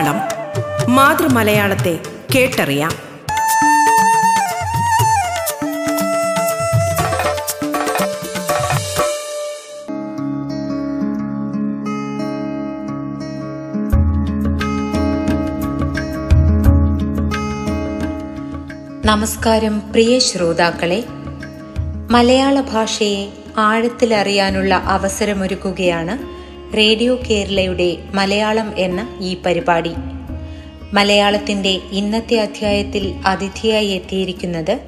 മലയാളം മാതൃമലയാളത്തെ കേട്ടറിയാം. നമസ്കാരം പ്രിയ ശ്രോതാക്കളെ. മലയാള ഭാഷയെ ആഴത്തിലറിയാനുള്ള അവസരമൊരുക്കുകയാണ് റേഡിയോ കേരളയുടെ മലയാളം എന്ന ഈ പരിപാടി. മലയാളത്തിന്റെ ഇന്നത്തെ അധ്യായത്തിൽ അതിഥിയായി എത്തിയിരിക്കുന്നത്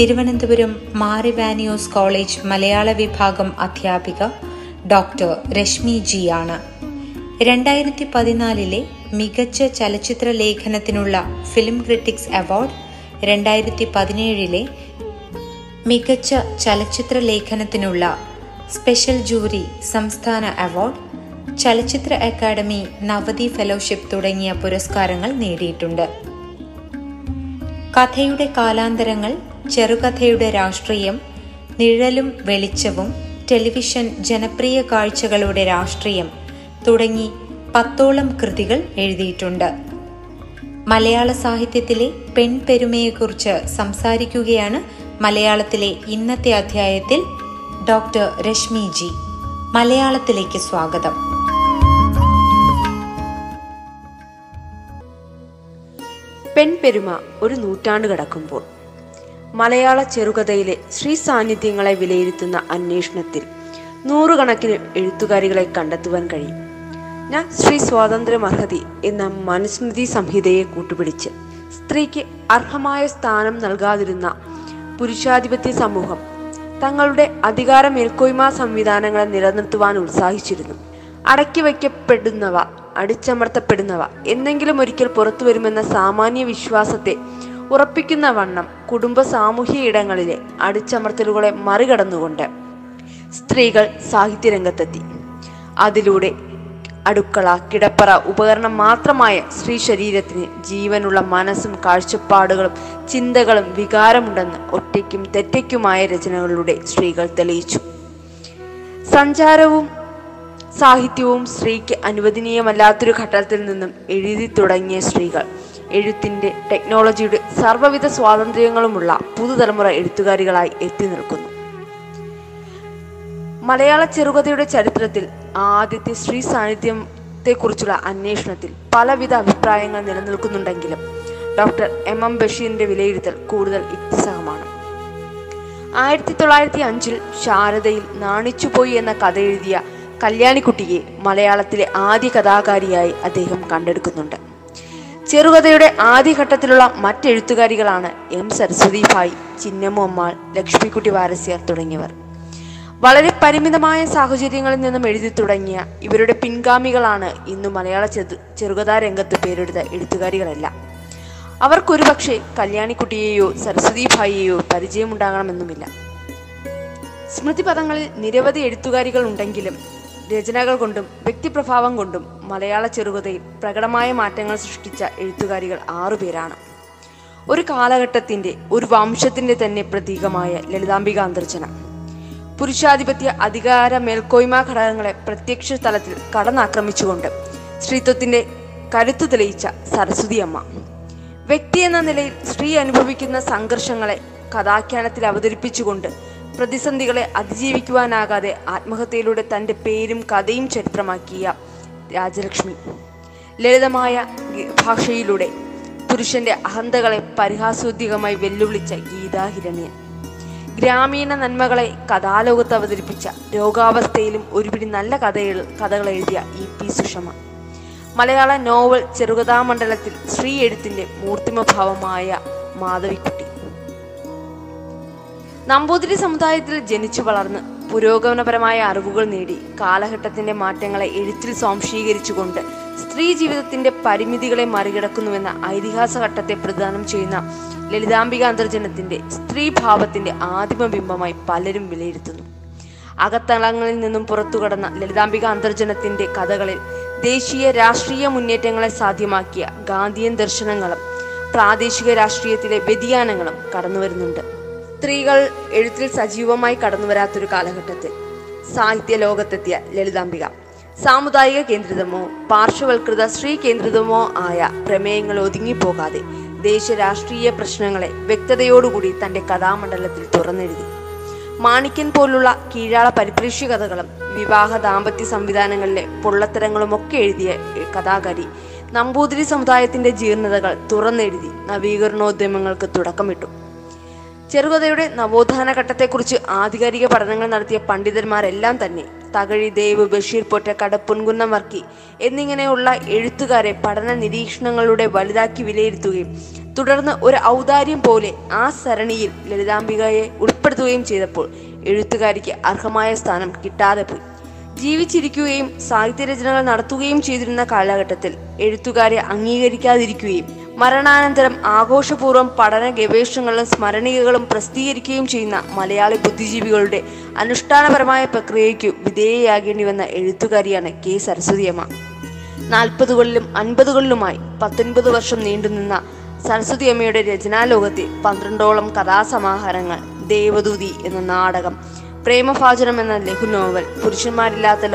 തിരുവനന്തപുരം മാറിവാനിയോസ് കോളേജ് മലയാള വിഭാഗം അധ്യാപിക ഡോക്ടർ രശ്മി ജി ആണ് രണ്ടായിരത്തി പതിനാലിലെ മികച്ച ചലച്ചിത്ര ലേഖനത്തിനുള്ള ഫിലിം ക്രിറ്റിക്സ് അവാർഡ് രണ്ടായിരത്തി പതിനേഴിലെ മികച്ച ചലച്ചിത്ര ലേഖനത്തിനുള്ള സ്പെഷ്യൽ ജൂറി സംസ്ഥാന അവാർഡ് ചലച്ചിത്ര അക്കാദമി നവതി ഫെലോഷിപ്പ് തുടങ്ങിയ പുരസ്കാരങ്ങൾ നേടിയിട്ടുണ്ട്. കഥയുടെ കാലാന്തരങ്ങൾ ചെറുകഥയുടെ രാഷ്ട്രീയം നിഴലും വെളിച്ചവും ടെലിവിഷൻ ജനപ്രിയ കാഴ്ചകളുടെ രാഷ്ട്രീയം തുടങ്ങി പത്തോളം കൃതികൾ എഴുതിയിട്ടുണ്ട്. മലയാള സാഹിത്യത്തിലെ പെൺപെരുമയെക്കുറിച്ച് സംസാരിക്കുകയാണ് മലയാളത്തിലെ ഇന്നത്തെ അധ്യായത്തിൽ ഡോക്ടർ രശ്മി ജി മലയാളത്തിലേക്ക് സ്വാഗതം. പെൺപെരുമ ഒരു നൂറ്റാണ്ട് കടക്കുമ്പോൾ മലയാള ചെറുകഥയിലെ ശ്രീ സാന്നിധ്യങ്ങളെ വിലയിരുത്തുന്ന അന്വേഷണത്തിൽ നൂറുകണക്കിന് എഴുത്തുകാരികളെ കണ്ടെത്തുവാൻ കഴിയും. ഞാൻ ശ്രീ സ്വാതന്ത്ര്യമർഹതി എന്ന മനുസ്മൃതി സംഹിതയെ കൂട്ടുപിടിച്ച് സ്ത്രീക്ക് അർഹമായ സ്ഥാനം നൽകാതിരുന്ന പുരുഷാധിപത്യ സമൂഹം തങ്ങളുടെ അധികാര മേൽക്കോയ്മ സംവിധാനങ്ങളെ നിലനിർത്തുവാൻ ഉത്സാഹിച്ചിരുന്നു. അടക്കി വയ്ക്കപ്പെടുന്നവ അടിച്ചമർത്തപ്പെടുന്നവ. എന്തെങ്കിലും ഒരിക്കൽ പുറത്തു വരുമെന്ന സാമാന്യ വിശ്വാസത്തെ ഉറപ്പിക്കുന്ന വണ്ണം കുടുംബ സാമൂഹ്യ ഇടങ്ങളിലെ അടിച്ചമർത്തലുകളെ മറികടന്നുകൊണ്ട് സ്ത്രീകൾ സാഹിത്യരംഗത്തെത്തി. അതിലൂടെ അടുക്കള കിടപ്പറ ഉപകരണം മാത്രമായ സ്ത്രീ ശരീരത്തിന് ജീവനുള്ള മനസ്സും കാഴ്ചപ്പാടുകളും ചിന്തകളും വികാരമുണ്ടെന്ന് ഒറ്റയ്ക്കും തെറ്റയ്ക്കുമായ രചനകളിലൂടെ സ്ത്രീകൾ തെളിയിച്ചു. സഞ്ചാരവും സാഹിത്യവും സ്ത്രീക്ക് അനുവദനീയമല്ലാത്തൊരു ഘട്ടത്തിൽ നിന്നും എഴുതി തുടങ്ങിയ സ്ത്രീകൾ. എഴുത്തിന്റെ ടെക്നോളജിയുടെ സർവവിധ സ്വാതന്ത്ര്യങ്ങളുമുള്ള പുതുതലമുറ എഴുത്തുകാരികളായി എത്തി നിൽക്കുന്നു. മലയാള ചെറുകഥയുടെ ചരിത്രത്തിൽ ആദ്യത്തെ സ്ത്രീ സാന്നിധ്യത്തെക്കുറിച്ചുള്ള അന്വേഷണത്തിൽ പലവിധ അഭിപ്രായങ്ങൾ നിലനിൽക്കുന്നുണ്ടെങ്കിലും ഡോക്ടർ എം എം ബഷീറിന്റെ വിലയിരുത്തൽ കൂടുതൽ യുക്തിസഹമാണ് ആയിരത്തി തൊള്ളായിരത്തി അഞ്ചിൽ ശാരദയിൽ നാണിച്ചുപോയി എന്ന കഥ എഴുതിയ കല്യാണിക്കുട്ടിയെ മലയാളത്തിലെ ആദ്യ കഥാകാരിയായി അദ്ദേഹം കണ്ടെടുക്കുന്നുണ്ട്. ചെറുകഥയുടെ ആദ്യഘട്ടത്തിലുള്ള മറ്റെഴുത്തുകാരികളാണ് എം സരസ്വതി ഭായ് ചിന്നമ്മു ലക്ഷ്മിക്കുട്ടി വാരസ്യർ തുടങ്ങിയവർ. വളരെ പരിമിതമായ സാഹചര്യങ്ങളിൽ നിന്നും എഴുതി തുടങ്ങിയ ഇവരുടെ പിൻഗാമികളാണ് ഇന്ന് മലയാള ചെറു ചെറുകഥാ രംഗത്ത് പേരെടുത്ത എഴുത്തുകാരികളല്ല. അവർക്കൊരു പക്ഷേ കല്യാണിക്കുട്ടിയെയോ സരസ്വതി ഭായിയെയോ പരിചയമുണ്ടാകണമെന്നുമില്ല. സ്മൃതിപദങ്ങളിൽ നിരവധി എഴുത്തുകാരികൾ ഉണ്ടെങ്കിലും രചനകൾ കൊണ്ടും വ്യക്തിപ്രഭാവം കൊണ്ടും മലയാള ചെറുകഥയിൽ പ്രകടമായ മാറ്റങ്ങൾ സൃഷ്ടിച്ച എഴുത്തുകാരികൾ ആറുപേരാണ് ഒരു കാലഘട്ടത്തിന്റെ ഒരു വംശത്തിന്റെ തന്നെ പ്രതീകമായ ലളിതാംബിക അന്തർജന പുരുഷാധിപത്യ അധികാര മേൽക്കോയ്മ ഘടകങ്ങളെ പ്രത്യക്ഷ തലത്തിൽ കടന്നാക്രമിച്ചുകൊണ്ട് സ്ത്രീത്വത്തിന്റെ കരുത്തു തെളിയിച്ച സരസ്വതിയമ്മ. വ്യക്തി എന്ന നിലയിൽ സ്ത്രീ അനുഭവിക്കുന്ന സംഘർഷങ്ങളെ കഥാഖ്യാനത്തിൽ അവതരിപ്പിച്ചുകൊണ്ട് പ്രതിസന്ധികളെ അതിജീവിക്കുവാനാകാതെ ആത്മഹത്യയിലൂടെ തന്റെ പേരും കഥയും ചരിത്രമാക്കിയ രാജലക്ഷ്മി. ലളിതമായ ഭാഷയിലൂടെ പുരുഷന്റെ അഹന്തകളെ പരിഹാസോദ്യകമായി വെല്ലുവിളിച്ച ഗീതാ ഹിരണ്യൻ. ഗ്രാമീണ നന്മകളെ കഥാലോകത്ത് അവതരിപ്പിച്ച രോഗാവസ്ഥയിലും ഒരുപിടി നല്ല കഥകൾ കഥകൾ എഴുതിയ ഇ പി സുഷമ. മലയാള നോവൽ ചെറുകഥാമണ്ഡലത്തിൽ ശ്രീ എഴുത്തിന്റെ മൂർത്തിമഭാവമായ മാധവിക്കുട്ടി. നമ്പൂതിരി സമുദായത്തിൽ ജനിച്ചു വളർന്ന് പുരോഗമനപരമായ അറിവുകൾ നേടി കാലഘട്ടത്തിന്റെ മാറ്റങ്ങളെ എഴുത്തിൽ സ്വാംശീകരിച്ചുകൊണ്ട് സ്ത്രീ ജീവിതത്തിന്റെ പരിമിതികളെ മറികടക്കുന്നുവെന്ന ഐതിഹാസ ഘട്ടത്തെ പ്രദാനം ചെയ്യുന്ന ലളിതാംബിക അന്തർജനത്തിന്റെ സ്ത്രീഭാവത്തിന്റെ ആദിമബിംബമായി പലരും വിലയിരുത്തുന്നു. അകത്തളങ്ങളിൽ നിന്നും പുറത്തു കടന്ന ലളിതാംബിക അന്തർജനത്തിന്റെ കഥകളിൽ ദേശീയ രാഷ്ട്രീയ മുന്നേറ്റങ്ങളെ സാധ്യമാക്കിയ ഗാന്ധിയൻ ദർശനങ്ങളും പ്രാദേശിക രാഷ്ട്രീയത്തിലെ വ്യതിയാനങ്ങളും കടന്നുവരുന്നുണ്ട്. സ്ത്രീകൾ എഴുത്തിൽ സജീവമായി കടന്നുവരാത്തൊരു കാലഘട്ടത്തിൽ സാഹിത്യ ലോകത്തെത്തിയ ലളിതാംബിക. സാമുദായിക കേന്ദ്രിതമോ പാർശ്വവൽകൃത സ്ത്രീ കേന്ദ്രിതമോ ആയ പ്രമേയങ്ങൾ ഒതുങ്ങിപ്പോകാതെ ദേശീയ രാഷ്ട്രീയ പ്രശ്നങ്ങളെ വ്യക്തതയോടുകൂടി തന്റെ കഥാമണ്ഡലത്തിൽ തുറന്നെഴുതി. മാണിക്യൻ പോലുള്ള കീഴാള പരിപ്രേക്ഷ്യ കഥകളും വിവാഹ ദാമ്പത്യ സംവിധാനങ്ങളിലെ പൊള്ളത്തരങ്ങളും ഒക്കെ എഴുതിയ കഥാകാരി നമ്പൂതിരി സമുദായത്തിന്റെ ജീർണതകൾ തുറന്നെഴുതി നവീകരണോദ്യമങ്ങൾക്ക് തുടക്കമിട്ടു. ചെറുകഥയുടെ നവോത്ഥാന ഘട്ടത്തെക്കുറിച്ച് ആധികാരിക പഠനങ്ങൾ നടത്തിയ പണ്ഡിതന്മാരെല്ലാം തന്നെ തകഴി ദേവ് ബഷീർ പൊറ്റക്കാട് പൊൻകുന്നം വർക്കി എന്നിങ്ങനെയുള്ള എഴുത്തുകാരെ പഠന നിരീക്ഷണങ്ങളുടെ വലുതാക്കി വിലയിരുത്തുകയും തുടർന്ന് ഒരു ഔദാര്യം പോലെ ആ സരണിയിൽ ലളിതാംബികയെ ഉൾപ്പെടുത്തുകയും ചെയ്തപ്പോൾ എഴുത്തുകാരിക്ക് അർഹമായ സ്ഥാനം കിട്ടാതെ പോയി. ജീവിച്ചിരിക്കുകയും സാഹിത്യരചനകൾ നടത്തുകയും ചെയ്തിരുന്ന കാലഘട്ടത്തിൽ എഴുത്തുകാരെ അംഗീകരിക്കാതിരിക്കുകയും മരണാനന്തരം ആഘോഷപൂർവം പഠന ഗവേഷണങ്ങളും സ്മരണികകളും പ്രസിദ്ധീകരിക്കുകയും ചെയ്യുന്ന മലയാളി ബുദ്ധിജീവികളുടെ അനുഷ്ഠാനപരമായ പ്രക്രിയയ്ക്കു വിധേയയാകേണ്ടി വന്ന എഴുത്തുകാരിയാണ് കെ സരസ്വതിയമ്മ. നാൽപ്പതുകളിലും അൻപതുകളിലുമായി പത്തൊൻപത് വർഷം നീണ്ടുനിന്ന സരസ്വതി അമ്മയുടെ രചനാലോകത്തെ പന്ത്രണ്ടോളം കഥാസമാഹാരങ്ങൾ ദേവദൂതി എന്ന നാടകം പ്രേമഭാചനം എന്ന ലഘു നോവൽ പുരുഷന്മാരില്ലാത്ത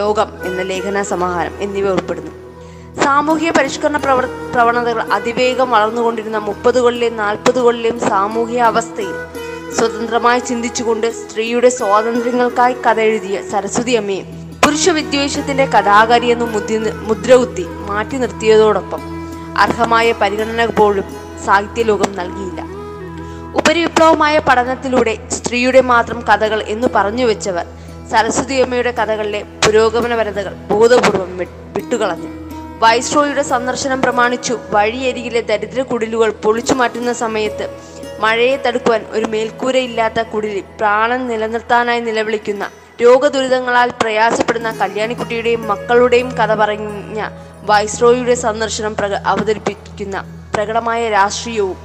ലോകം എന്ന ലേഖന സമാഹാരം എന്നിവ ഉൾപ്പെടുന്നു. സാമൂഹിക പരിഷ്കരണ പ്രവർ പ്രവണതകൾ അതിവേഗം വളർന്നുകൊണ്ടിരുന്ന മുപ്പതുകളിലെയും നാൽപ്പതുകളിലെയും സാമൂഹിക അവസ്ഥയിൽ സ്വതന്ത്രമായി ചിന്തിച്ചുകൊണ്ട് സ്ത്രീയുടെ സ്വാതന്ത്ര്യങ്ങൾക്കായി കഥ എഴുതിയ സരസ്വതി അമ്മയെ പുരുഷ വിദ്വേഷത്തിന്റെ കഥാകാരി എന്ന് മുദ്ര മുദ്രകുത്തി മാറ്റി നിർത്തിയതോടൊപ്പം അർഹമായ പരിഗണന പോലും സാഹിത്യലോകം നൽകിയില്ല. ഉപരിവിപ്ലവമായ പഠനത്തിലൂടെ സ്ത്രീയുടെ മാത്രം കഥകൾ എന്ന് പറഞ്ഞു വെച്ചവർ സരസ്വതി അമ്മയുടെ കഥകളിലെ പുരോഗമനപരതകൾ ബോധപൂർവം വിട്ടുകളഞ്ഞു. വൈസ്രോയുടെ സന്ദർശനം പ്രമാണിച്ചു. വഴിയരികിലെ ദരിദ്ര കുടിലുകൾ പൊളിച്ചു മാറ്റുന്ന സമയത്ത് മഴയെ തടുക്കുവാൻ ഒരു മേൽക്കൂരയില്ലാത്ത കുടിലിൽ പ്രാണൻ നിലനിർത്താനായി നിലവിളിക്കുന്ന രോഗദുരിതങ്ങളാൽ പ്രയാസപ്പെടുന്ന കല്യാണിക്കുട്ടിയുടെയും മക്കളുടെയും കഥ പറഞ്ഞ വൈസ്രോയുടെ സന്ദർശനം പ്രക അവതരിപ്പിക്കുന്ന പ്രകടമായ രാഷ്ട്രീയവും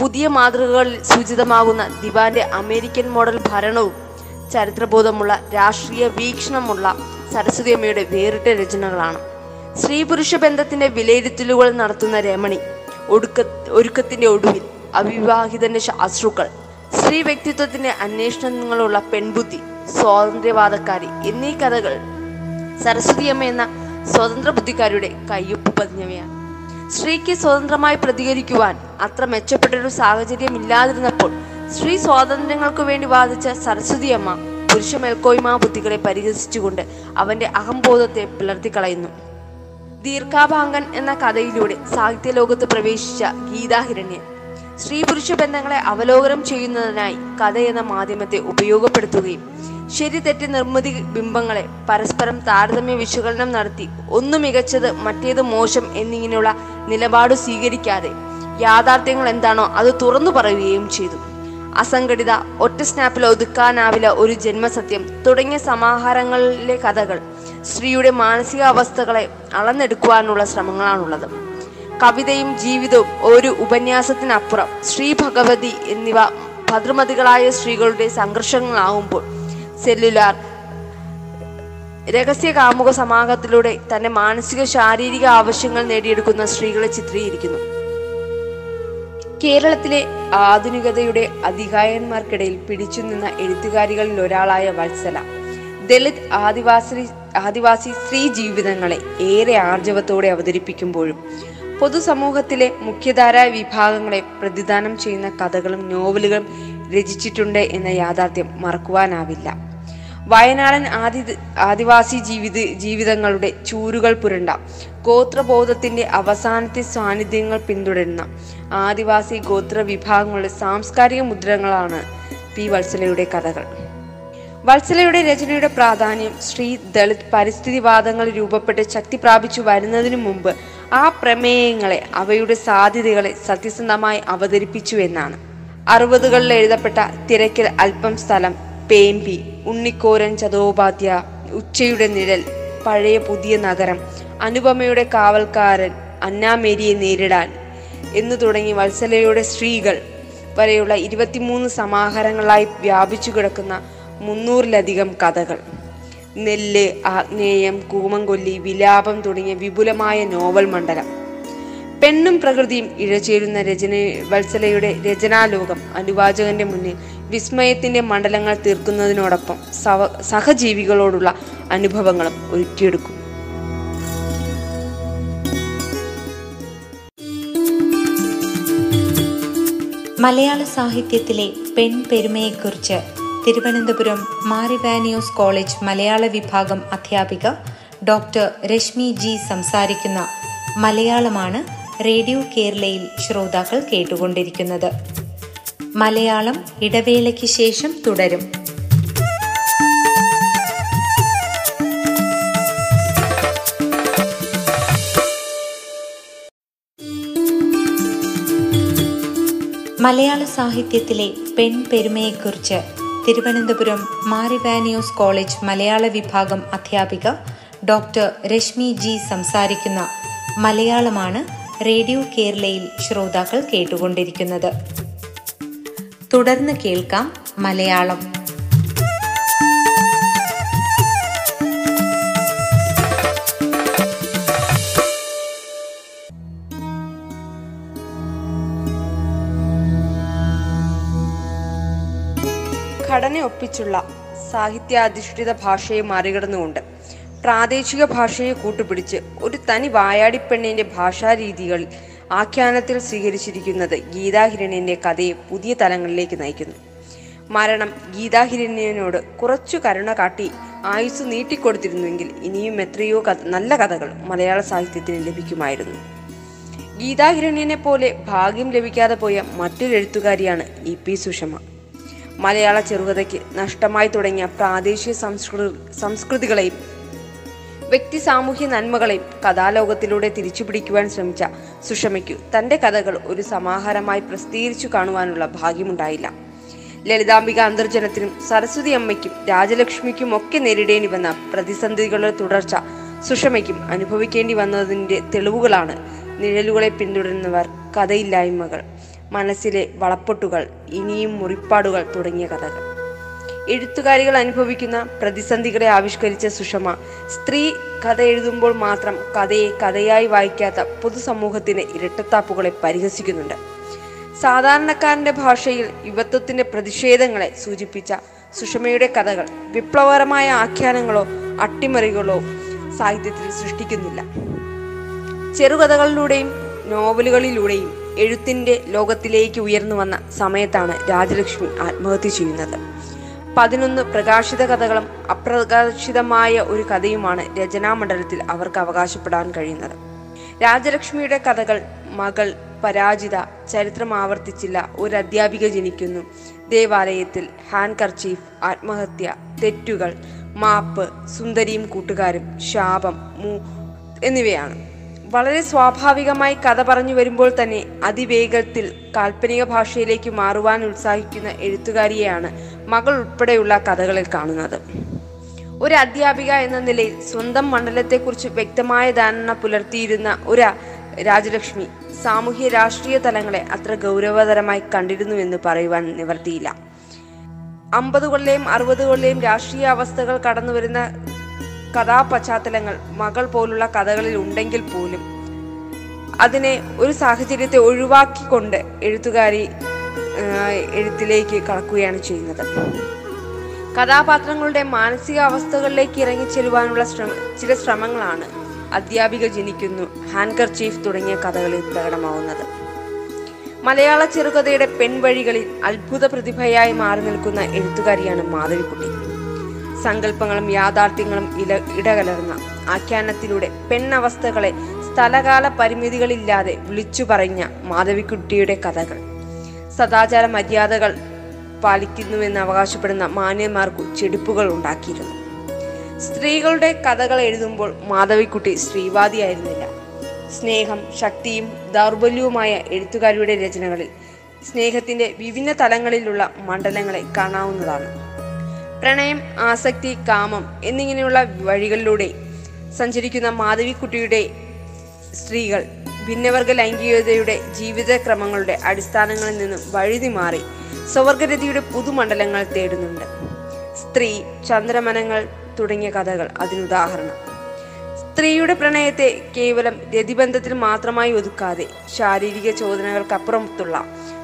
പുതിയ മാതൃകകളിൽ സൂചിതമാകുന്ന ദിവാന്റെ അമേരിക്കൻ മോഡൽ ഭരണവും ചരിത്രബോധമുള്ള രാഷ്ട്രീയ വീക്ഷണമുള്ള സരസ്വതി അമ്മയുടെ വേറിട്ട രചനകളാണ്. സ്ത്രീ പുരുഷ ബന്ധത്തിന്റെ വിലയിരുത്തലുകൾ നടത്തുന്ന രമണി ഒടുക്ക ഒരുക്കത്തിന്റെ ഒടുവിൽ അവിവാഹിതന്റെ അശ്രുക്കൾ സ്ത്രീ വ്യക്തിത്വത്തിന്റെ അന്വേഷണങ്ങളുള്ള പെൺബുദ്ധി സ്വാതന്ത്ര്യവാദക്കാരി എന്നീ കഥകൾ സരസ്വതിയമ്മ എന്ന സ്വതന്ത്ര ബുദ്ധിക്കാരുടെ കയ്യൊപ്പ് പതിഞ്ഞവയാണ്. സ്ത്രീക്ക് സ്വതന്ത്രമായി പ്രതികരിക്കുവാൻ അത്ര മെച്ചപ്പെട്ട ഒരു സാഹചര്യം ഇല്ലാതിരുന്നപ്പോൾ സ്ത്രീ സ്വാതന്ത്ര്യങ്ങൾക്കു വേണ്ടി വാദിച്ച സരസ്വതിയമ്മ പുരുഷ മേൽക്കോയ്മ ബുദ്ധികളെ പരിഹസിച്ചുകൊണ്ട് അവന്റെ അഹംബോധത്തെ പിളർത്തിക്കളയുന്നു. ദീർഘാഭാങ്കൻ എന്ന കഥയിലൂടെ സാഹിത്യ ലോകത്ത് പ്രവേശിച്ച ഗീതാഹിരണ്യൻ സ്ത്രീ പുരുഷ ബന്ധങ്ങളെ അവലോകനം ചെയ്യുന്നതിനായി കഥ എന്ന മാധ്യമത്തെ ഉപയോഗപ്പെടുത്തുകയും ശരി തെറ്റ് നിർമ്മിതി ബിംബങ്ങളെ പരസ്പരം താരതമ്യ വിശകലനം നടത്തി ഒന്ന് മികച്ചത് മറ്റേത് മോശം എന്നിങ്ങനെയുള്ള നിലപാട് സ്വീകരിക്കാതെ യാഥാർത്ഥ്യങ്ങൾ എന്താണോ അത് തുറന്നു പറയുകയും ചെയ്തു. അസംഘടിത ഒറ്റ സ്നാപ്പിൽ ഒതുക്കാനാവില്ല ഒരു ജന്മസത്യം തുടങ്ങിയ സമാഹാരങ്ങളിലെ കഥകൾ സ്ത്രീയുടെ മാനസികാവസ്ഥകളെ അളന്നെടുക്കുവാനുള്ള ശ്രമങ്ങളാണുള്ളത്. കവിതയും ജീവിതവും ഒരു ഉപന്യാസത്തിനപ്പുറം ശ്രീ ഭഗവതി എന്നിവ ഭദ്രമതികളായ സ്ത്രീകളുടെ സംഘർഷങ്ങളാവുമ്പോൾ സെല്ലുലാർ രഹസ്യ കാമുക സമാഗത്തിലൂടെ തന്റെ മാനസിക ശാരീരിക ആവശ്യങ്ങൾ നേടിയെടുക്കുന്ന സ്ത്രീകളെ ചിത്രീകരിക്കുന്നു. കേരളത്തിലെ ആധുനികതയുടെ അധികായന്മാർക്കിടയിൽ പിടിച്ചു നിന്ന എഴുത്തുകാരികളിൽ ഒരാളായ വത്സല. ദളിത് ആദിവാസി ആദിവാസി സ്ത്രീ ജീവിതങ്ങളെ ഏറെ ആർജവത്തോടെ അവതരിപ്പിക്കുമ്പോഴും പൊതുസമൂഹത്തിലെ മുഖ്യധാരാ വിഭാഗങ്ങളെ പ്രതിദാനം ചെയ്യുന്ന കഥകളും നോവലുകളും രചിച്ചിട്ടുണ്ട് എന്ന യാഥാർത്ഥ്യം മറക്കുവാനാവില്ല. വയനാടൻ ആദി ആദിവാസി ജീവിത ജീവിതങ്ങളുടെ ചൂരുകൾ പുരണ്ട ഗോത്രബോധത്തിന്റെ അവസാനത്തെ സാന്നിധ്യങ്ങൾ പിന്തുടരുന്ന ആദിവാസി ഗോത്ര വിഭാഗങ്ങളുടെ സാംസ്കാരിക മുദ്രകളാണ് പി വത്സലയുടെ കഥകൾ. വത്സലയുടെ രചനയുടെ പ്രാധാന്യം ശ്രീ ദളിത് പരിസ്ഥിതിവാദങ്ങൾ രൂപപ്പെട്ട് ശക്തി പ്രാപിച്ചു വരുന്നതിനു മുമ്പ് ആ പ്രമേയങ്ങളെ അവയുടെ സാധ്യതകളെ സത്യസന്ധമായി അവതരിപ്പിച്ചു എന്നാണ്. അറുപതുകളിൽ എഴുതപ്പെട്ട തിരക്കിൽ അല്പം സ്ഥലം പേമ്പി ഉണ്ണിക്കോരൻ ചതോപാധ്യ ഉച്ചയുടെ നിഴൽ പഴയ പുതിയ നഗരം അനുപമയുടെ കാവൽക്കാരൻ അന്നാമേരിയെ നേരിടാൻ എന്നു തുടങ്ങി വത്സലയുടെ സ്ത്രീകൾ വരെയുള്ള ഇരുപത്തിമൂന്ന് സമാഹാരങ്ങളായി വ്യാപിച്ചു കിടക്കുന്ന മുന്നൂറിലധികം കഥകൾ. നെല്ല് ആഗ്നേയം കൂമംകൊല്ലി വിലാപം തുടങ്ങിയ വിപുലമായ നോവൽ മണ്ഡലം. പെണ്ണും പ്രകൃതിയും ഇഴചേരുന്ന രചന വത്സലയുടെ രചനാലോകം അനുവാചകന്റെ മുന്നിൽ വിസ്മയത്തിന്റെ മണ്ഡലങ്ങൾ തീർക്കുന്നതിനോടൊപ്പം സവ സഹജീവികളോടുള്ള അനുഭവങ്ങളും ഒരുക്കിയെടുക്കും. മലയാള സാഹിത്യത്തിലെ പെൺ പെരുമയെക്കുറിച്ച് തിരുവനന്തപുരം മാറിവാനിയോസ് കോളേജ് മലയാള വിഭാഗം അധ്യാപിക ഡോക്ടർ രശ്മി ജി സംസാരിക്കുന്ന മലയാളമാണ് റേഡിയോ കേരളയിൽ ശ്രോതാക്കൾ കേട്ടുകൊണ്ടിരിക്കുന്നത്. മലയാളം ഇടവേളയ്ക്ക് ശേഷം തുടരും. മലയാള സാഹിത്യത്തിലെ പെൺ പെരുമയെക്കുറിച്ച് തിരുവനന്തപുരം മാറിവാനിയോസ് കോളേജ് മലയാള വിഭാഗം അധ്യാപിക ഡോക്ടർ രശ്മി ജി സംസാരിക്കുന്ന മലയാളമാണ് റേഡിയോ കേരളയിൽ ശ്രോതാക്കൾ കേട്ടുകൊണ്ടിരിക്കുന്നത്. തുടർന്ന് കേൾക്കാം മലയാളം. ഒപ്പിച്ചുള്ള സാഹിത്യാധിഷ്ഠിത ഭാഷയെ മറികടന്നുകൊണ്ട് പ്രാദേശിക ഭാഷയെ കൂട്ടുപിടിച്ച് ഒരു തനി വായാടിപ്പെണ്ണിന്റെ ഭാഷാരീതികൾ ആഖ്യാനത്തിൽ സ്വീകരിച്ചിരിക്കുന്നത് ഗീതാഹിരണ്യന്റെ കഥയെ പുതിയ തലങ്ങളിലേക്ക് നയിക്കുന്നു. മരണം ഗീതാഹിരണ്യനോട് കുറച്ചു കരുണ കാട്ടി ആയുസ് നീട്ടിക്കൊടുത്തിരുന്നുവെങ്കിൽ ഇനിയും എത്രയോ കഥ നല്ല കഥകൾ മലയാള സാഹിത്യത്തിന് ലഭിക്കുമായിരുന്നു. ഗീതാഹിരണ്യനെ പോലെ ഭാഗ്യം ലഭിക്കാതെ പോയ മറ്റൊരു എഴുത്തുകാരിയാണ് ഇ പി സുഷമ. മലയാള ചെറുകഥയ്ക്ക് നഷ്ടമായി തുടങ്ങിയ പ്രാദേശിക സംസ്കൃതി സംസ്കൃതികളെയും വ്യക്തി സാമൂഹ്യ നന്മകളെയും കഥാലോകത്തിലൂടെ തിരിച്ചുപിടിക്കുവാൻ ശ്രമിച്ച സുഷമയ്ക്കു തന്റെ കഥകൾ ഒരു സമാഹാരമായി പ്രസിദ്ധീകരിച്ചു കാണുവാനുള്ള ഭാഗ്യമുണ്ടായില്ല. ലളിതാംബിക അന്തർജനത്തിനും സരസ്വതി അമ്മയ്ക്കും രാജലക്ഷ്മിക്കും ഒക്കെ നേരിടേണ്ടി വന്ന പ്രതിസന്ധികളുടെ തുടർച്ച സുഷമയ്ക്കും അനുഭവിക്കേണ്ടി വന്നതിന്റെ തെളിവുകളാണ് നിഴലുകളെ പിന്തുടരുന്നവർ കഥയില്ലായ്മകൾ. മനസ്സിലെ വളപ്പൊട്ടുകൾ ഇനിയും മുറിപ്പാടുകൾ തുടങ്ങിയ കഥകൾ. എഴുത്തുകാരികൾ അനുഭവിക്കുന്ന പ്രതിസന്ധികളെ ആവിഷ്കരിച്ച സുഷമ സ്ത്രീ കഥ എഴുതുമ്പോൾ മാത്രം കഥയെ കഥയായി വായിക്കാത്ത പൊതുസമൂഹത്തിന് ഇരട്ടത്താപ്പുകളെ പരിഹസിക്കുന്നുണ്ട്. സാധാരണക്കാരന്റെ ഭാഷയിൽ യുവത്വത്തിന്റെ പ്രതിഷേധങ്ങളെ സൂചിപ്പിച്ച സുഷമയുടെ കഥകൾ വിപ്ലവകരമായ ആഖ്യാനങ്ങളോ അട്ടിമറികളോ സാഹിത്യത്തിൽ സൃഷ്ടിക്കുന്നില്ല. ചെറുകഥകളിലൂടെയും നോവലുകളിലൂടെയും എഴുത്തിന്റെ ലോകത്തിലേക്ക് ഉയർന്നു വന്ന സമയത്താണ് രാജലക്ഷ്മി ആത്മഹത്യ ചെയ്യുന്നത്. പതിനൊന്ന് പ്രകാശിത കഥകളും അപ്രകാശിതമായ ഒരു കഥയുമാണ് രചനാമണ്ഡലത്തിൽ അവർക്ക് അവകാശപ്പെടാൻ കഴിയുന്നത്. രാജലക്ഷ്മിയുടെ കഥകൾ മകൾ പരാജിത ചരിത്രം ആവർത്തിച്ചില്ല ഒരു അധ്യാപിക ജനിക്കുന്നു ദേവാലയത്തിൽ ഹാൻഡ് കർച്ചീഫ് ആത്മഹത്യ തെറ്റുകൾ മാപ്പ് സുന്ദരിയും കൂട്ടുകാരും ശാപം മൂ എന്നിവയാണ്. വളരെ സ്വാഭാവികമായി കഥ പറഞ്ഞു വരുമ്പോൾ തന്നെ അതിവേഗത്തിൽ കാൽപ്പനിക ഭാഷയിലേക്ക് മാറുവാൻ ഉത്സാഹിക്കുന്ന എഴുത്തുകാരിയെയാണ് മകൾ ഉൾപ്പെടെയുള്ള കഥകളിൽ കാണുന്നത്. ഒരു അധ്യാപിക എന്ന നിലയിൽ സ്വന്തം മണ്ഡലത്തെക്കുറിച്ച് വ്യക്തമായ ധാരണ പുലർത്തിയിരുന്ന ഒരു രാജലക്ഷ്മി സാമൂഹ്യ രാഷ്ട്രീയ തലങ്ങളെ അത്ര ഗൗരവതരമായി കണ്ടിരുന്നു എന്ന് പറയുവാൻ നിവർത്തിയില്ല. അമ്പതുകളിലെയും അറുപതുകളിലെയും രാഷ്ട്രീയ അവസ്ഥകൾ കടന്നുവരുന്ന കഥാപശ്ചാത്തലങ്ങൾ മകൾ പോലുള്ള കഥകളിൽ ഉണ്ടെങ്കിൽ പോലും അതിനെ ഒരു സാഹചര്യത്തെ ഒഴിവാക്കിക്കൊണ്ട് എഴുത്തുകാരി എഴുത്തിലേക്ക് കടക്കുകയാണ് ചെയ്യുന്നത്. കഥാപാത്രങ്ങളുടെ മാനസികാവസ്ഥകളിലേക്ക് ഇറങ്ങി ഇറങ്ങിച്ചെല്ലുവാനുള്ള ശ്രമ ചില ശ്രമങ്ങളാണ് അധ്യാപിക ജനിക്കുന്നു ഹാൻകർ ചീഫ് തുടങ്ങിയ കഥകളിൽ പ്രകടമാവുന്നത്. മലയാള ചെറുകഥയുടെ പെൺവഴികളിൽ അത്ഭുത പ്രതിഭയായി മാറി നിൽക്കുന്ന എഴുത്തുകാരിയാണ് മാധവിക്കുട്ടി. സങ്കല്പങ്ങളും യാഥാർത്ഥ്യങ്ങളും ഇല ഇടകലർന്ന ആഖ്യാനത്തിലൂടെ പെണ്ണവസ്ഥകളെ സ്ഥലകാല പരിമിതികളില്ലാതെ വിളിച്ചു പറഞ്ഞ മാധവിക്കുട്ടിയുടെ കഥകൾ. സദാചാര മര്യാദകൾ പാലിക്കുന്നുവെന്ന് അവകാശപ്പെടുന്ന മാന്യന്മാർക്കു ചെടിപ്പുകൾ ഉണ്ടാക്കിയിരുന്നു. സ്ത്രീകളുടെ കഥകൾ എഴുതുമ്പോൾ മാധവിക്കുട്ടി സ്ത്രീവാദിയായിരുന്നില്ല സ്നേഹം ശക്തിയും ദൗർബല്യവുമായ എഴുത്തുകാരിയുടെ രചനകളിൽ സ്നേഹത്തിന്റെ വിഭിന്ന തലങ്ങളിലുള്ള മണ്ഡലങ്ങളെ കാണാവുന്നതാണ്. പ്രണയം ആസക്തി കാമം എന്നിങ്ങനെയുള്ള വഴികളിലൂടെ സഞ്ചരിക്കുന്ന മാധവിക്കുട്ടിയുടെ സ്ത്രീകൾ ഭിന്നവർഗ ലൈംഗികതയുടെ ജീവിതക്രമങ്ങളുടെ അടിസ്ഥാനങ്ങളിൽ നിന്നും വഴുതി മാറി പുതുമണ്ഡലങ്ങൾ തേടുന്നുണ്ട്. സ്ത്രീ ചന്ദ്രമനങ്ങൾ തുടങ്ങിയ കഥകൾ അതിനുദാഹരണം സ്ത്രീയുടെ പ്രണയത്തെ കേവലം രതിബന്ധത്തിൽ മാത്രമായി ഒതുക്കാതെ ശാരീരിക ചോദനകൾക്കപ്പുറത്തുള്ള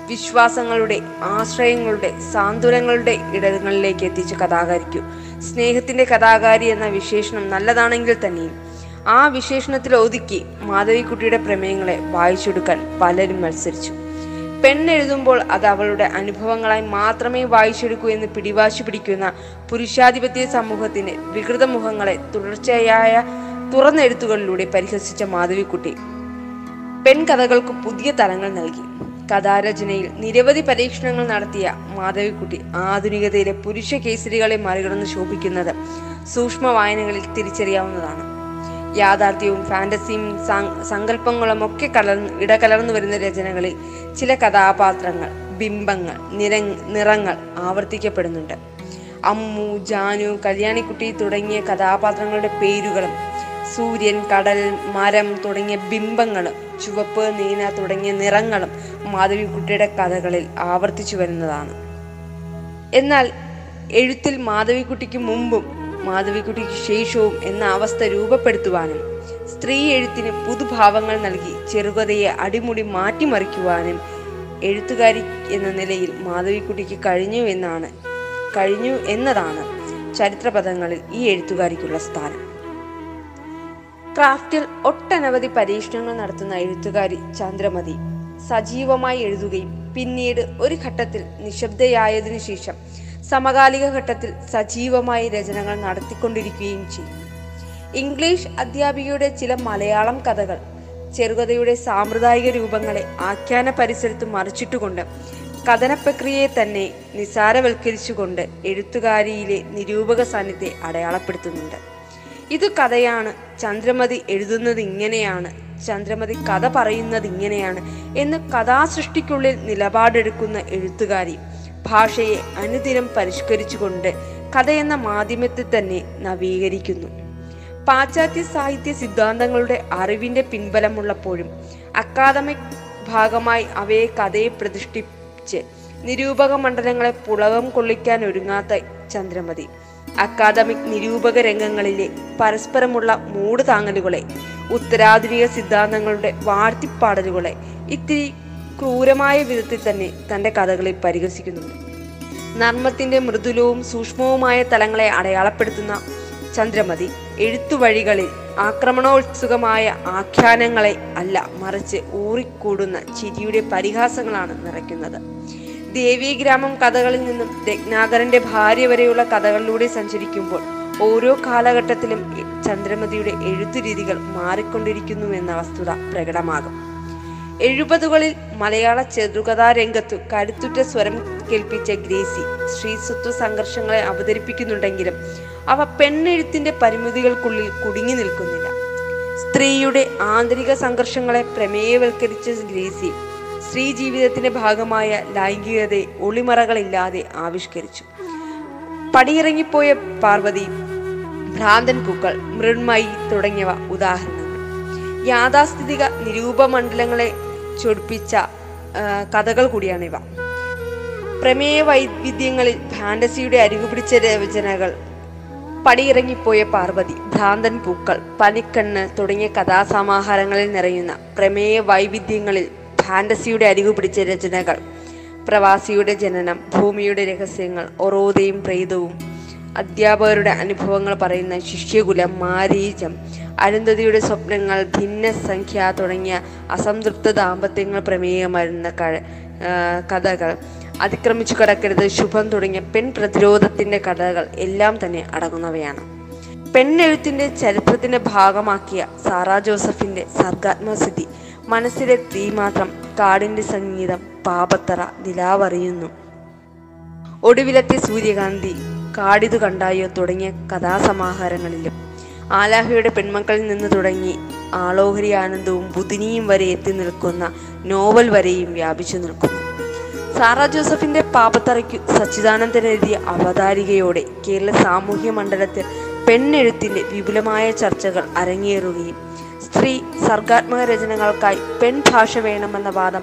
വിശ്വാസങ്ങളുടെ ആശ്രയങ്ങളുടെ സാന്ത്വനങ്ങളുടെ ഇടങ്ങളിലേക്ക് എത്തിച്ച് കഥാകാരിക്കൂ. സ്നേഹത്തിന്റെ കഥാകാരി എന്ന വിശേഷണം നല്ലതാണെങ്കിൽ തന്നെയും ആ വിശേഷണത്തിൽ ഒതുക്കി മാധവിക്കുട്ടിയുടെ പ്രമേയങ്ങളെ വായിച്ചെടുക്കാൻ പലരും മത്സരിച്ചു. പെണ്ണെഴുതുമ്പോൾ അത് അവളുടെ അനുഭവങ്ങളായി മാത്രമേ വായിച്ചെടുക്കൂ എന്ന് പിടിവാശി പിടിക്കുന്ന പുരുഷാധിപത്യ സമൂഹത്തിന്റെ വികൃത മുഖങ്ങളെ തുടർച്ചയായ തുറന്നെഴുത്തുകളിലൂടെ പരിഹസിച്ച മാധവിക്കുട്ടി പെൺകഥകൾക്ക് പുതിയ തലങ്ങൾ നൽകി. കഥാരചനയിൽ നിരവധി പരീക്ഷണങ്ങൾ നടത്തിയ മാധവിക്കുട്ടി ആധുനികതയിലെ പുരുഷ കേസരികളെ മറികടന്ന് ശോഭിക്കുന്നത് സൂക്ഷ്മ വായനകളിൽ തിരിച്ചറിയാവുന്നതാണ്. യാഥാർത്ഥ്യവും ഫാന്റസിയും സങ്- സങ്കല്പങ്ങളും ഒക്കെ കലർ ഇടകലർന്നു വരുന്ന രചനകളിൽ ചില കഥാപാത്രങ്ങൾ ബിംബങ്ങൾ നിര നിറങ്ങൾ ആവർത്തിക്കപ്പെടുന്നുണ്ട്. അമ്മു ജാനു കല്യാണിക്കുട്ടി തുടങ്ങിയ കഥാപാത്രങ്ങളുടെ പേരുകളും സൂര്യൻ കടൽ മരം തുടങ്ങിയ ബിംബങ്ങളും ചുവപ്പ് നീന തുടങ്ങിയ നിറങ്ങളും മാധവിക്കുട്ടിയുടെ കഥകളിൽ ആവർത്തിച്ചു വരുന്നതാണ്. എന്നാൽ എഴുത്തിൽ മാധവിക്കുട്ടിക്ക് മുമ്പും മാധവിക്കുട്ടിക്ക് ശേഷവും എന്ന അവസ്ഥ രൂപപ്പെടുത്തുവാനും സ്ത്രീ എഴുത്തിന് പുതുഭാവങ്ങൾ നൽകി ചെറുകഥയെ അടിമുടി മാറ്റിമറിക്കുവാനും എഴുത്തുകാരി എന്ന നിലയിൽ മാധവിക്കുട്ടിക്ക് കഴിഞ്ഞു എന്നാണ് കഴിഞ്ഞു എന്നതാണ് ചരിത്രപഥങ്ങളിൽ ഈ എഴുത്തുകാരിക്കുള്ള സ്ഥാനം. ക്രാഫ്റ്റിൽ ഒട്ടനവധി പരീക്ഷണങ്ങൾ നടത്തുന്ന എഴുത്തുകാരി ചന്ദ്രമതി സജീവമായി എഴുതുകയും പിന്നീട് ഒരു ഘട്ടത്തിൽ നിശബ്ദയായതിനു ശേഷം സമകാലിക ഘട്ടത്തിൽ സജീവമായി രചനകൾ നടത്തിക്കൊണ്ടിരിക്കുകയും ചെയ്യും ഇംഗ്ലീഷ് അധ്യാപികയുടെ ചില മലയാളം കഥകൾ ചെറുകഥയുടെ സാമ്പ്രദായിക രൂപങ്ങളെ ആഖ്യാന പരിസരത്ത് മറിച്ചിട്ടുകൊണ്ട് കഥന പ്രക്രിയയെ തന്നെ നിസാരവൽക്കരിച്ചുകൊണ്ട് എഴുത്തുകാരിയിലെ നിരൂപക സാന്നിധ്യത്തെ അടയാളപ്പെടുത്തുന്നുണ്ട്. ഇത് കഥയാണ്. ചന്ദ്രമതി എഴുതുന്നത് ഇങ്ങനെയാണ് ചന്ദ്രമതി കഥ പറയുന്നത് ഇങ്ങനെയാണ് എന്ന് കഥാസൃഷ്ടിക്കുള്ളിൽ നിലപാടെടുക്കുന്ന എഴുത്തുകാരി ഭാഷയെ അനുദിനം പരിഷ്കരിച്ചുകൊണ്ട് കഥയെന്ന മാധ്യമത്തെ തന്നെ നവീകരിക്കുന്നു. പാശ്ചാത്യ സാഹിത്യ സിദ്ധാന്തങ്ങളുടെ അറിവിന്റെ പിൻബലമുള്ളപ്പോഴും അക്കാദമിക് ഭാഗമായി അവയെ കഥയെ പ്രതിഷ്ഠിച്ച് നിരൂപക മണ്ഡലങ്ങളെ പുളകം കൊള്ളിക്കാൻ ഒരുങ്ങാത്ത ചന്ദ്രമതി. അക്കാദമിക് നിരൂപക രംഗങ്ങളിലെ പരസ്പരമുള്ള മൂട് താങ്ങലുകളെ ഉത്തരാധുനിക സിദ്ധാന്തങ്ങളുടെ വാഴ്ത്തിപ്പാടലുകളെ ഇത്തിരി ക്രൂരമായ വിധത്തിൽ തന്നെ തന്റെ കഥകളിൽ പരിഹസിക്കുന്നുണ്ട്. നർമ്മത്തിന്റെ മൃദുലവും സൂക്ഷ്മവുമായ തലങ്ങളെ അടയാളപ്പെടുത്തുന്ന ചന്ദ്രമതി എഴുത്തുവഴികളിൽ ആക്രമണോത്സുകമായ ആഖ്യാനങ്ങളെ അല്ല മറിച്ച് ഊറിക്കൂടുന്ന ചിരിയുടെ പരിഹാസങ്ങളാണ് നിറയ്ക്കുന്നത്. ദേവീഗ്രാമം കഥകളിൽ നിന്നും രത്നാകരന്റെ ഭാര്യ വരെയുള്ള കഥകളിലൂടെ സഞ്ചരിക്കുമ്പോൾ ഓരോ കാലഘട്ടത്തിലും ചന്ദ്രമതിയുടെ എഴുത്തു രീതികൾ മാറിക്കൊണ്ടിരിക്കുന്നു എന്ന വസ്തുത പ്രകടമാകും. എഴുപതുകളിൽ മലയാള ചെറുകഥാ രംഗത്തു കരുത്തുറ്റ സ്വരം കേൾപ്പിച്ച ഗ്രേസി സ്ത്രീസ്വത്വ സംഘർഷങ്ങളെ അവതരിപ്പിക്കുന്നുണ്ടെങ്കിലും അവ പെണ്ണെഴുത്തിന്റെ പരിമിതികൾക്കുള്ളിൽ കുടുങ്ങി നിൽക്കുന്നില്ല. സ്ത്രീയുടെ ആന്തരിക സംഘർഷങ്ങളെ പ്രമേയവൽക്കരിച്ച ഗ്രേസി സ്ത്രീ ജീവിതത്തിന്റെ ഭാഗമായ ലൈംഗികതയെ ഒളിമറകളില്ലാതെ ആവിഷ്കരിച്ചു. പടിയിറങ്ങിപ്പോയ പാർവതി ഭ്രാന്തൻ പൂക്കൾ മൃണ്മയി തുടങ്ങിയവ ഉദാഹരണങ്ങൾ. യാഥാസ്ഥിതിക നിരൂപമണ്ഡലങ്ങളെ ചൊടിപ്പിച്ച കഥകൾ കൂടിയാണിവ. പ്രമേയ വൈവിധ്യങ്ങളിൽ ഫാന്റസിയുടെ അരികുപിടിച്ച രചനകൾ. പടിയിറങ്ങിപ്പോയ പാർവതി ഭ്രാന്തൻ പൂക്കൾ പനിക്കണ്ണ് തുടങ്ങിയ കഥാസമാഹാരങ്ങളിൽ നിറയുന്ന പ്രമേയ വൈവിധ്യങ്ങളിൽ ഫാന്റസിയുടെ അരികുപിടിച്ച രചനകൾ പ്രവാസിയുടെ ജനനം ഭൂമിയുടെ രഹസ്യങ്ങൾ ഒറോതയും പ്രേതവും അധ്യാപകരുടെ അനുഭവങ്ങൾ പറയുന്ന ശിഷ്യകുലം മാരീചം അരുന്ധതിയുടെ സ്വപ്നങ്ങൾ ഭിന്നസംഖ്യ തുടങ്ങിയ അസംതൃപ്ത ദാമ്പത്യങ്ങൾ പ്രമേയമായിരുന്ന കഥകൾ അതിക്രമിച്ചു കടക്കരുത് ശുഭം തുടങ്ങിയ പെൺ പ്രതിരോധത്തിന്റെ കഥകൾ എല്ലാം തന്നെ അടങ്ങുന്നവയാണ്. പെണ്ണെഴുത്തിന്റെ ചരിത്രത്തിന്റെ ഭാഗമാക്കിയ സാറാ ജോസഫിന്റെ സർഗാത്മസിദ്ധി മനസ്സിലെ തീ മാത്രം കാടിന്റെ സംഗീതം പാപത്തറ നിലാവറിയുന്നു. ഒടുവിലത്തെ സൂര്യകാന്തി കാടിതു കണ്ടായോ തുടങ്ങിയ കഥാസമാഹാരങ്ങളിലും. ആലാഹയുടെ പെൺമക്കളിൽ നിന്ന് തുടങ്ങി ആളോഹരി ആനന്ദവും ബുധിനിയും വരെ എത്തി നിൽക്കുന്ന നോവൽ വരെയും വ്യാപിച്ചു നിൽക്കുന്നു. സാറ ജോസഫിന്റെ പാപത്തറയ്ക്കു സച്ചിദാനന്ദൻ എഴുതിയ അവതാരികയോടെ കേരള സാമൂഹ്യ മണ്ഡലത്തിൽ പെണ്ണെഴുത്തിന്റെ വിപുലമായ ചർച്ചകൾ അരങ്ങേറുകയും സ്ത്രീ സർഗാത്മക രചനകൾക്കായി പെൺ ഭാഷ വേണമെന്ന വാദം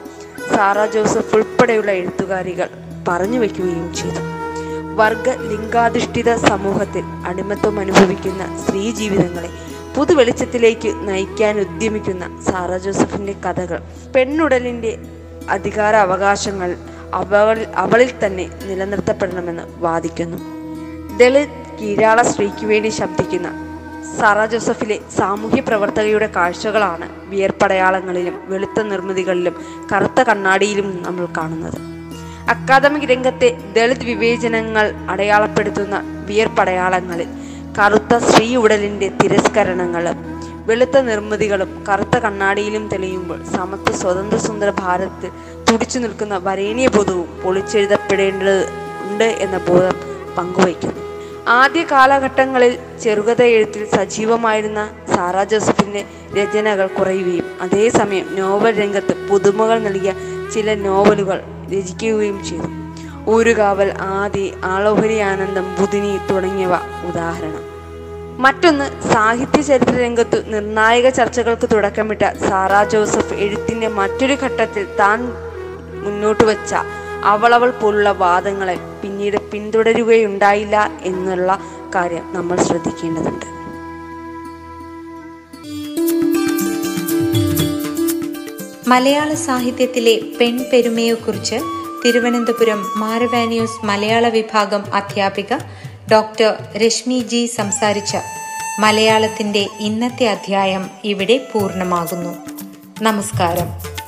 സാറ ജോസഫ് ഉൾപ്പെടെയുള്ള എഴുത്തുകാരികൾ പറഞ്ഞു വയ്ക്കുകയും ചെയ്തു. വർഗ ലിംഗാധിഷ്ഠിത സമൂഹത്തിൽ അടിമത്വം അനുഭവിക്കുന്ന സ്ത്രീ ജീവിതങ്ങളെ പുതുവെളിച്ചത്തിലേക്ക് നയിക്കാൻ ഉദ്യമിക്കുന്ന സാറ ജോസഫിന്റെ കഥകൾ പെണ്ണുടലിന്റെ അധികാര അവകാശങ്ങൾ അവൾ അവളിൽ തന്നെ നിലനിർത്തപ്പെടണമെന്ന് വാദിക്കുന്നു. ദളിത് കീഴാള സ്ത്രീക്ക് വേണ്ടി ശബ്ദിക്കുന്ന സാറ ജോസഫിലെ സാമൂഹ്യ പ്രവർത്തകയുടെ കാഴ്ചകളാണ് വിയർപ്പടയാളങ്ങളിലും വെളുത്ത നിർമ്മിതികളിലും കറുത്ത കണ്ണാടിയിലും നമ്മൾ കാണുന്നത്. അക്കാദമിക് രംഗത്തെ ദളിത് വിവേചനങ്ങൾ അടയാളപ്പെടുത്തുന്ന വിയർപ്പടയാളങ്ങളിൽ കറുത്ത സ്ത്രീ ഉടലിന്റെ തിരസ്കരണങ്ങളും വെളുത്ത നിർമ്മിതികളും കറുത്ത കണ്ണാടിയിലും തെളിയുമ്പോൾ സമത്വ സ്വതന്ത്ര സുന്ദര ഭാരതത്തിൽ തുടിച്ചു നിൽക്കുന്ന വരേണ്യ ബോധവും പൊളിച്ചെഴുതപ്പെടേണ്ടത് ഉണ്ട് എന്ന ബോധം പങ്കുവയ്ക്കുന്നു. ആദ്യ കാലഘട്ടങ്ങളിൽ ചെറുകഥ എഴുത്തിൽ സജീവമായിരുന്ന സാറാ ജോസഫിന്റെ രചനകൾ കുറയുകയും അതേസമയം നോവൽ രംഗത്ത് പുതുമകൾ നൽകിയ ചില നോവലുകൾ രചിക്കുകയും ചെയ്തു. ഊരുകാവൽ ആദി ആളോഹരി ആനന്ദം ബുധിനി തുടങ്ങിയവ ഉദാഹരണം. മറ്റൊന്ന് സാഹിത്യ ചരിത്ര രംഗത്തു നിർണായക ചർച്ചകൾക്ക് തുടക്കമിട്ട സാറാ ജോസഫ് എഴുത്തിന്റെ മറ്റൊരു ഘട്ടത്തിൽ താൻ മുന്നോട്ട് വച്ച അവളവൾ പോലുള്ള വാദങ്ങളെ പിന്നീട് പിന്തുടരുകയുണ്ടായില്ല എന്നുള്ള കാര്യം നമ്മൾ ശ്രദ്ധിക്കേണ്ടതുണ്ട്. മലയാള സാഹിത്യത്തിലെ പെൺപെരുമയെക്കുറിച്ച് തിരുവനന്തപുരം മാരവാനിയൂസ് മലയാള വിഭാഗം അധ്യാപിക ഡോക്ടർ രശ്മി ജി സംസാരിച്ച മലയാളത്തിന്റെ ഇന്നത്തെ അധ്യായം ഇവിടെ പൂർണമാകുന്നു. നമസ്കാരം.